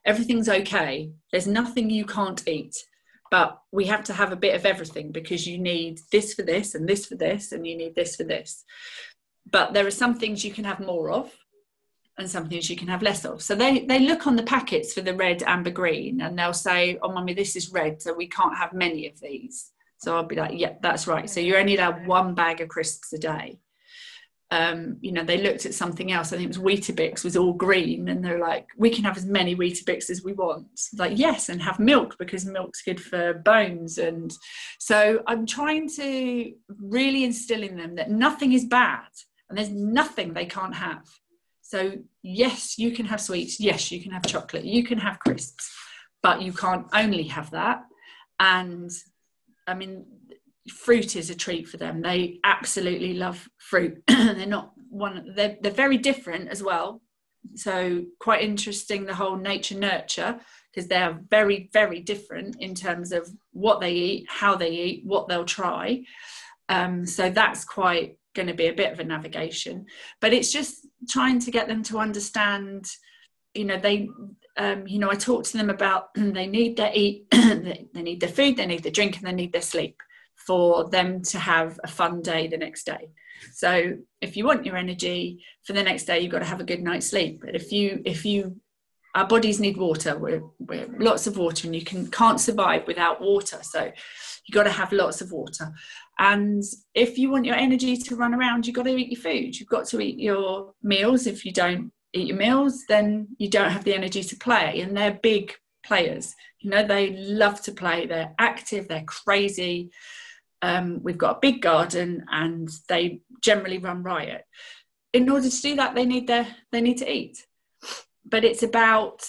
Everything's okay. There's nothing you can't eat but we have to have a bit of everything because you need this for this and this for this and you need this for this. But there are some things you can have more of and some things you can have less of. So they they look on the packets for the red amber green and they'll say oh mummy this is red so we can't have many of these. So i'll be like yeah that's right. So you only allowed one bag of crisps a day um, you know, they looked at something else. I think it was Weetabix was all green, and they're like, we can have as many Weetabix as we want. Like, yes, and have milk because milk's good for bones. And so I'm trying to really instill in them that nothing is bad and there's nothing they can't have. So, yes, you can have sweets. Yes, you can have chocolate. You can have crisps, but you can't only have that. And I mean, fruit is a treat for them. They absolutely love fruit. they're not one. They're they're very different as well. So quite interesting the whole nature nurture because they are very very different in terms of what they eat, how they eat, what they'll try. Um, so that's quite going to be a bit of a navigation. But it's just trying to get them to understand. You know they um, you know, I talk to them about they need their eat, they need their food, they need their drink, and they need their sleep for them to have a fun day the next day. So if you want your energy for the next day, you've got to have a good night's sleep. But if you if you our bodies need water. We're, we're lots of water, and you can can't survive without water. So you've got to have lots of water. And if you want your energy to run around, you've got to eat your food. You've got to eat your meals. If you don't eat your meals, then you don't have the energy to play. And they're big players. You know, they love to play. They're active. They're crazy um, we've got a big garden and they generally run riot. In order to do that they need their they need to eat. But it's about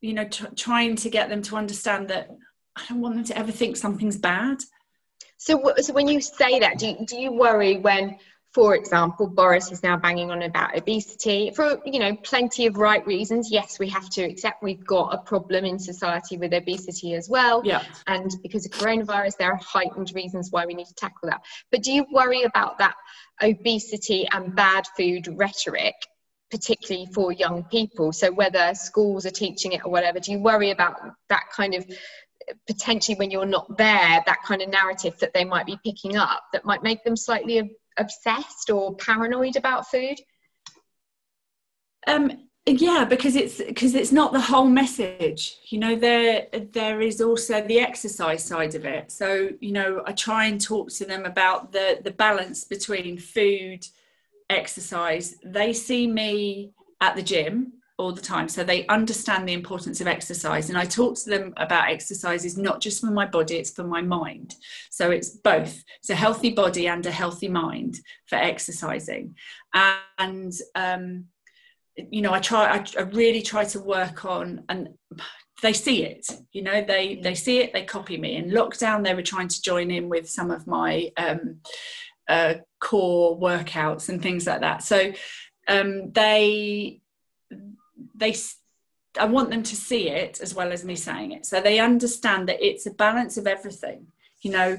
you know t- trying to get them to understand that i don't want them to ever think something's bad. So, so when you say that do you, do you worry when for example, Boris is now banging on about obesity for you know plenty of right reasons. Yes, we have to accept we've got a problem in society with obesity as well. Yeah. And because of coronavirus, there are heightened reasons why we need to tackle that. But do you worry about that obesity and bad food rhetoric, particularly for young people? So whether schools are teaching it or whatever, do you worry about that kind of potentially when you're not there, that kind of narrative that they might be picking up that might make them slightly obsessed or paranoid about food? Um, yeah, because it's because it's not the whole message. You know, there there is also the exercise side of it. So you know, I try and talk to them about the the balance between food, exercise. They see me at the gym all the time. So they understand the importance of exercise. And I talk to them about exercise is not just for my body, it's for my mind. So it's both. It's a healthy body and a healthy mind for exercising. And, um, you know, I try, I, I really try to work on, and they see it, you know, they, they see it, they copy me. In lockdown, they were trying to join in with some of my um, uh, core workouts and things like that. So um, they they I want them to see it as well as me saying it. So they understand that it's a balance of everything. You know,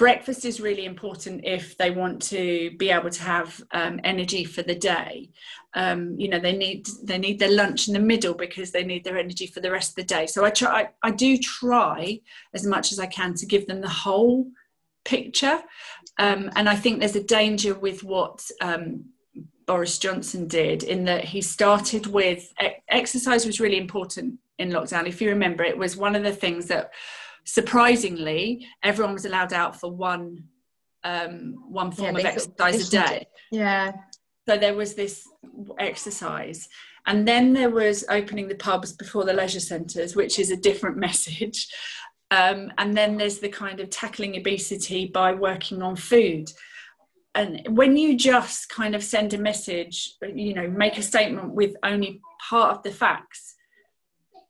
breakfast is really important if they want to be able to have um, energy for the day um, you know they need they need their lunch in the middle because they need their energy for the rest of the day so i try I, I do try as much as i can to give them the whole picture um, and i think there's a danger with what um, boris johnson did in that he started with exercise was really important in lockdown if you remember it was one of the things that surprisingly, everyone was allowed out for one um, one form yeah, of exercise a day. Yeah. So there was this exercise, and then there was opening the pubs before the leisure centres, which is a different message. Um, and then there's the kind of tackling obesity by working on food. And when you just kind of send a message, you know, make a statement with only part of the facts,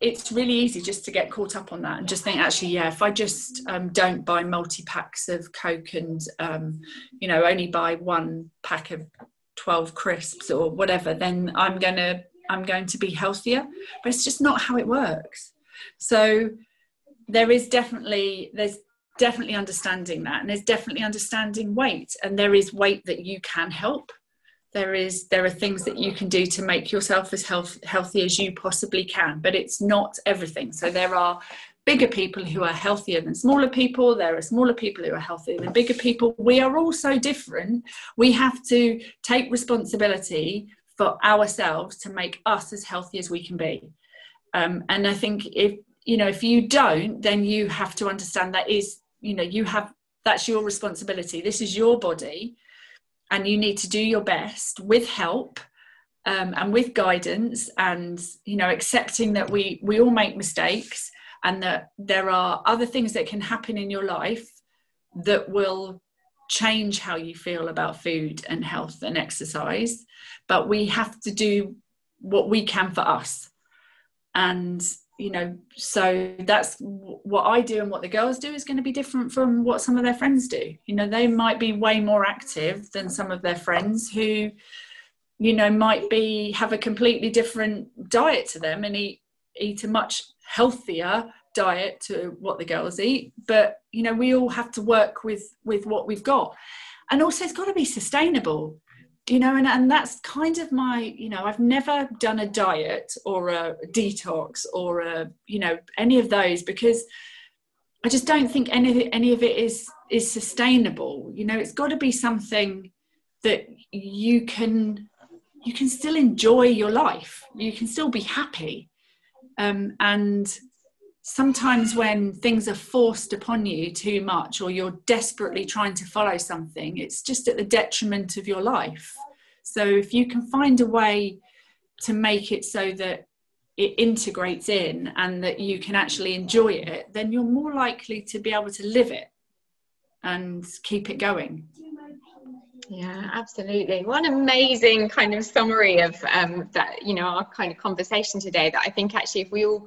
it's really easy just to get caught up on that and just think actually yeah if i just um, don't buy multi packs of coke and um, you know only buy one pack of 12 crisps or whatever then i'm going to i'm going to be healthier. But it's just not how it works. So there is definitely there's definitely understanding that. And there's definitely understanding weight and there is weight that you can help. There is there are things that you can do to make yourself as health, healthy as you possibly can but it's not everything. So there are bigger people who are healthier than smaller people. There are smaller people who are healthier than bigger people. We are all so different. We have to take responsibility for ourselves to make us as healthy as we can be. Um, and i think if you know if you don't then you have to understand that is you know you have that's your responsibility. This is your body and you need to do your best with help um, and with guidance and you know accepting that we we all make mistakes and that there are other things that can happen in your life that will change how you feel about food and health and exercise. But we have to do what we can for us. And you know so that's what i do and what the girls do is going to be different from what some of their friends do. You know they might be way more active than some of their friends who you know might be have a completely different diet to them and eat eat a much healthier diet to what the girls eat. But you know we all have to work with with what we've got. And also it's got to be sustainable you know and, and that's kind of my you know i've never done a diet or a detox or a you know any of those because i just don't think any any of it is is sustainable. You know it's got to be something that you can you can still enjoy your life. You can still be happy. Um, and sometimes when things are forced upon you too much or you're desperately trying to follow something it's just at the detriment of your life so if you can find a way to make it so that it integrates in and that you can actually enjoy it then you're more likely to be able to live it and keep it going yeah, absolutely. One amazing kind of summary of um, that, you know, our kind of conversation today. That I think actually, if we all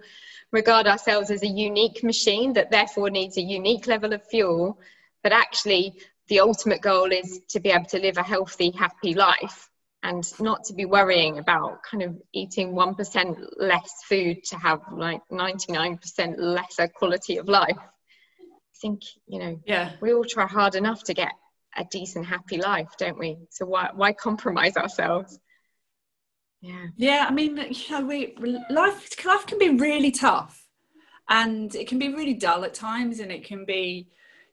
regard ourselves as a unique machine that therefore needs a unique level of fuel, but actually the ultimate goal is to be able to live a healthy, happy life and not to be worrying about kind of eating 1% less food to have like 99% lesser quality of life. I think, you know, yeah. we all try hard enough to get a decent, happy life, don't we? So why, why compromise ourselves? Yeah. Yeah i mean you know we life life can be really tough and it can be really dull at times and it can be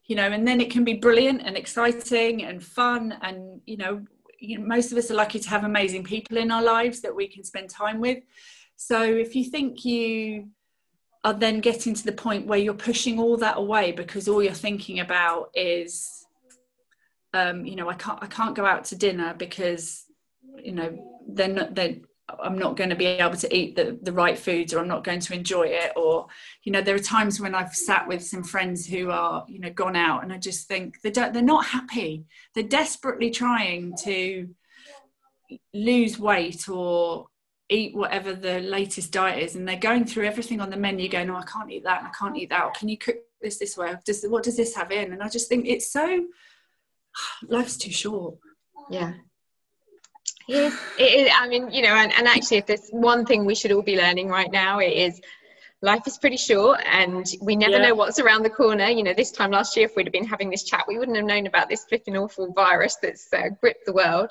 you know and then it can be brilliant and exciting and fun and you know, you know most of us are lucky to have amazing people in our lives that we can spend time with. So if you think you are then getting to the point where you're pushing all that away because all you're thinking about is um, you know i can't i can't go out to dinner because you know then not then I'm not going to be able to eat the, the right foods or I'm not going to enjoy it. Or, you know, there are times when I've sat with some friends who are, you know, gone out and I just think they don't, they're not happy. They're desperately trying to lose weight or eat whatever the latest diet is. And they're going through everything on the menu going, no, I can't eat that and I can't eat that. Or can you cook this this way? Does, what does this have in? And I just think it's so, life's too short. Yeah, Yes, it is. I mean, you know, and, and actually, if there's one thing we should all be learning right now, it is life is pretty short and we never Yeah. know what's around the corner. You know, this time last year, if we'd have been having this chat, we wouldn't have known about this flipping awful virus that's uh, gripped the world.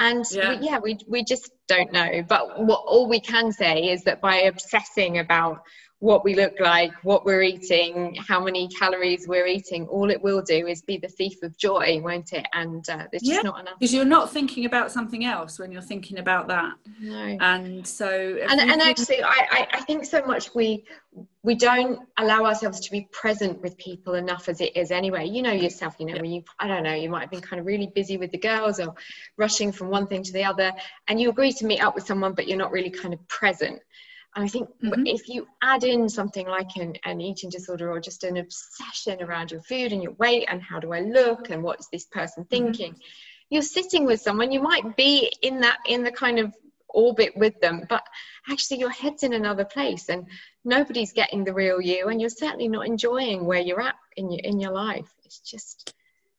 And Yeah. we, yeah, we, we just don't know. But what all we can say is that by obsessing about what we look like, what we're eating, how many calories we're eating, all it will do is be the thief of joy, won't it? And uh, there's Yeah. just not enough. because you're not thinking about something else when you're thinking about that No. and so and, and actually I, I, I think so much we we don't allow ourselves to be present with people enough as it is anyway you know yourself you know Yeah. when you i don't know you might have been kind of really busy with the girls or rushing from one thing to the other and you agree to meet up with someone but you're not really kind of present and i think Mhm. if you add in something like an, an eating disorder or just an obsession around your food and your weight and how do i look and what's this person thinking you're sitting with someone you might be in that in the kind of orbit with them but actually your head's in another place and nobody's getting the real you and you're certainly not enjoying where you're at in your in your life it's just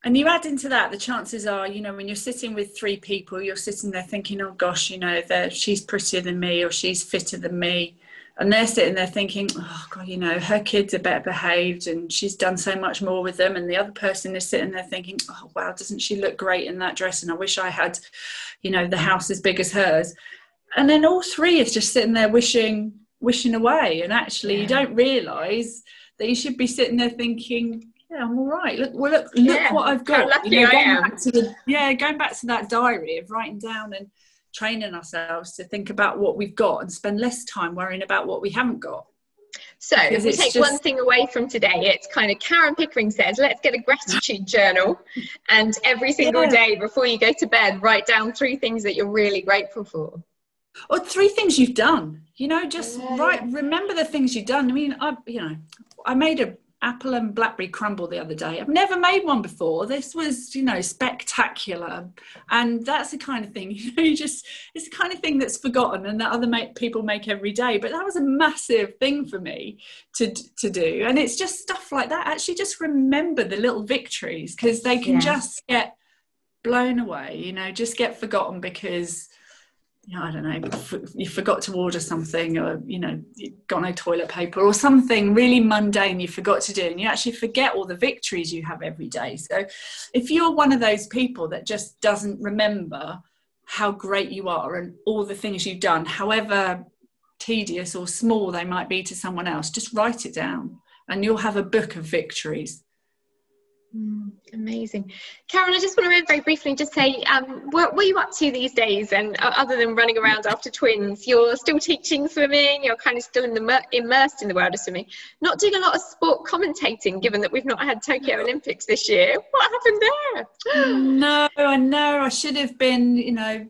And you add into that, the chances are, you know, when you're sitting with three people, you're sitting there thinking, oh gosh, you know, that she's prettier than me or she's fitter than me. And they're sitting there thinking, oh God, you know, her kids are better behaved and she's done so much more with them. And the other person is sitting there thinking, oh wow, doesn't she look great in that dress? And I wish I had, you know, the house as big as hers. And then all three is just sitting there wishing, wishing away. And actually, you don't realise that you should be sitting there thinking, yeah, I'm all right. Look, well, look, look Yeah, what I've how got. lucky You know, I going am. back to the, yeah, going back to that diary of writing down and training ourselves to think about what we've got and spend less time worrying about what we haven't got. so if we take just- one thing away from today it's kind of karen pickering says let's get a gratitude journal and every single Yeah. day before you go to bed write down three things that you're really grateful for Or three things you've done. You know, just Yeah. right. Remember the things you've done. I mean, I, you know, I made a apple and blackberry crumble the other day. I've never made one before. This was, you know, spectacular, and that's the kind of thing. You know, you just it's the kind of thing that's forgotten and that other make, people make every day. But that was a massive thing for me to to do, and it's just stuff like that. Actually, just remember the little victories because they can Yeah. just get blown away. You know, just get forgotten because you know, I don't know, you forgot to order something or, you know, you got no toilet paper or something really mundane you forgot to do. And you actually forget all the victories you have every day. So if you're one of those people that just doesn't remember how great you are and all the things you've done, however tedious or small they might be to someone else, just write it down and you'll have a book of victories. Mm, amazing. Karen, I just want to very briefly just say, um, what, what are you up to these days? And uh, other than running around after twins, you're still teaching swimming, you're kind of still in the mer- immersed in the world of swimming, not doing a lot of sport commentating, given that we've not had Tokyo Olympics this year. What happened there? no, I know. I should have been, you know,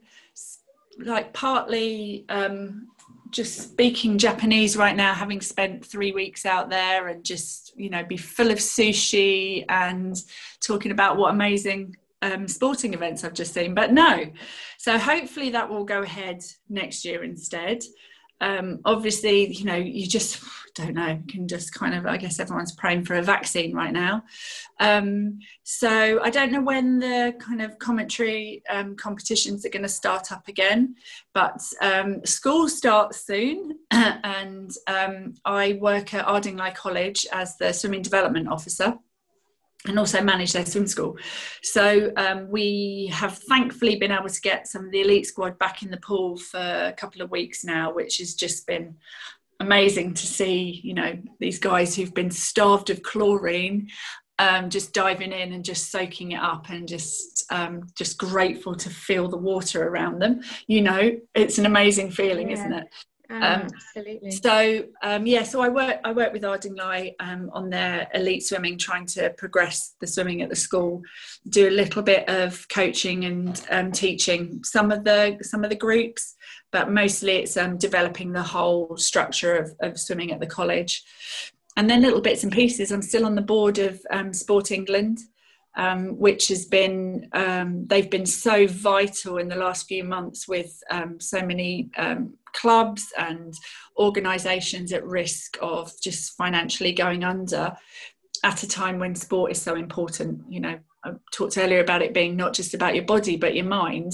like partly um, just speaking Japanese right now, having spent three weeks out there and just, you know, be full of sushi and talking about what amazing um, sporting events I've just seen. But no. So hopefully that will go ahead next year instead. Um, obviously, you know, you just don't know, can just kind of, I guess everyone's praying for a vaccine right now. Um, so I don't know when the kind of commentary um, competitions are going to start up again, but um, school starts soon, and um, I work at Ardingly College as the swimming development officer. And also manage their swim school. So um, we have thankfully been able to get some of the elite squad back in the pool for a couple of weeks now, which has just been amazing to see. You know, these guys who've been starved of chlorine um, just diving in and just soaking it up and just um, just grateful to feel the water around them. You know, it's an amazing feeling, Yeah. isn't it? Um, Um, absolutely. So um, yeah, so I work I work with Ardingly um, on their elite swimming, trying to progress the swimming at the school. Do a little bit of coaching and um, teaching some of the some of the groups, but mostly it's um, developing the whole structure of, of swimming at the college. And then little bits and pieces. I'm still on the board of um, Sport England, um, which has been um, they've been so vital in the last few months with um, so many um, clubs and organisations at risk of just financially going under at a time when sport is so important. You know, I talked earlier about it being not just about your body but your mind,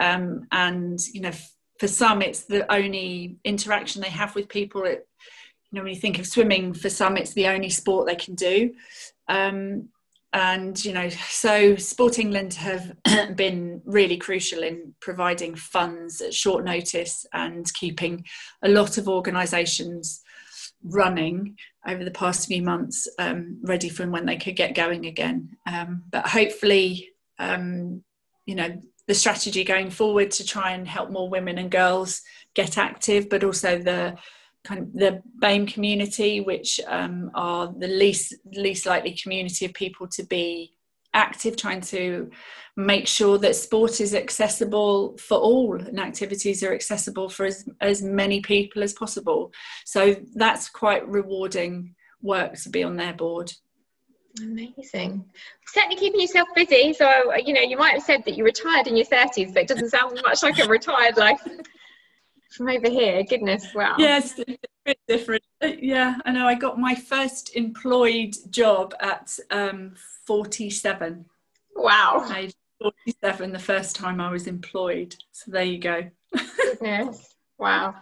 um, and you know, for some it's the only interaction they have with people. It, you know when you think of swimming for some it's the only sport they can do um, and you know so sport england have been really crucial in providing funds at short notice and keeping a lot of organisations running over the past few months um, ready for when they could get going again. Um, but hopefully um, you know the strategy going forward to try and help more women and girls get active but also the kind of the BAME community, which um, are the least least likely community of people to be active, trying to make sure that sport is accessible for all and activities are accessible for as, as many people as possible. So that's quite rewarding work to be on their board. Amazing. Certainly keeping yourself busy. So, you know, you might have said that you retired in your 30s, but it doesn't sound much like a retired life from over here. Goodness, wow. Yes, a bit different. Yeah, I know. I got my first employed job at um, 47. Wow. Age 47, the first time I was employed. So there you go. Goodness, wow.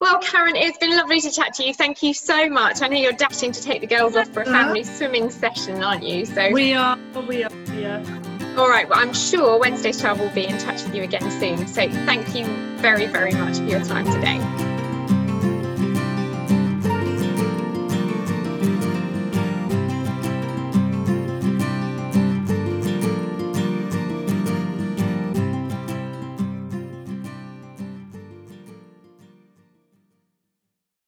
Well, Karen, it's been lovely to chat to you. Thank you so much. I know you're dashing to take the girls off for a family swimming session, aren't you? So we are. We are. Yeah. All right, well, I'm sure Wednesday's Travel will be in touch with you again soon. So thank you very, very much for your time today.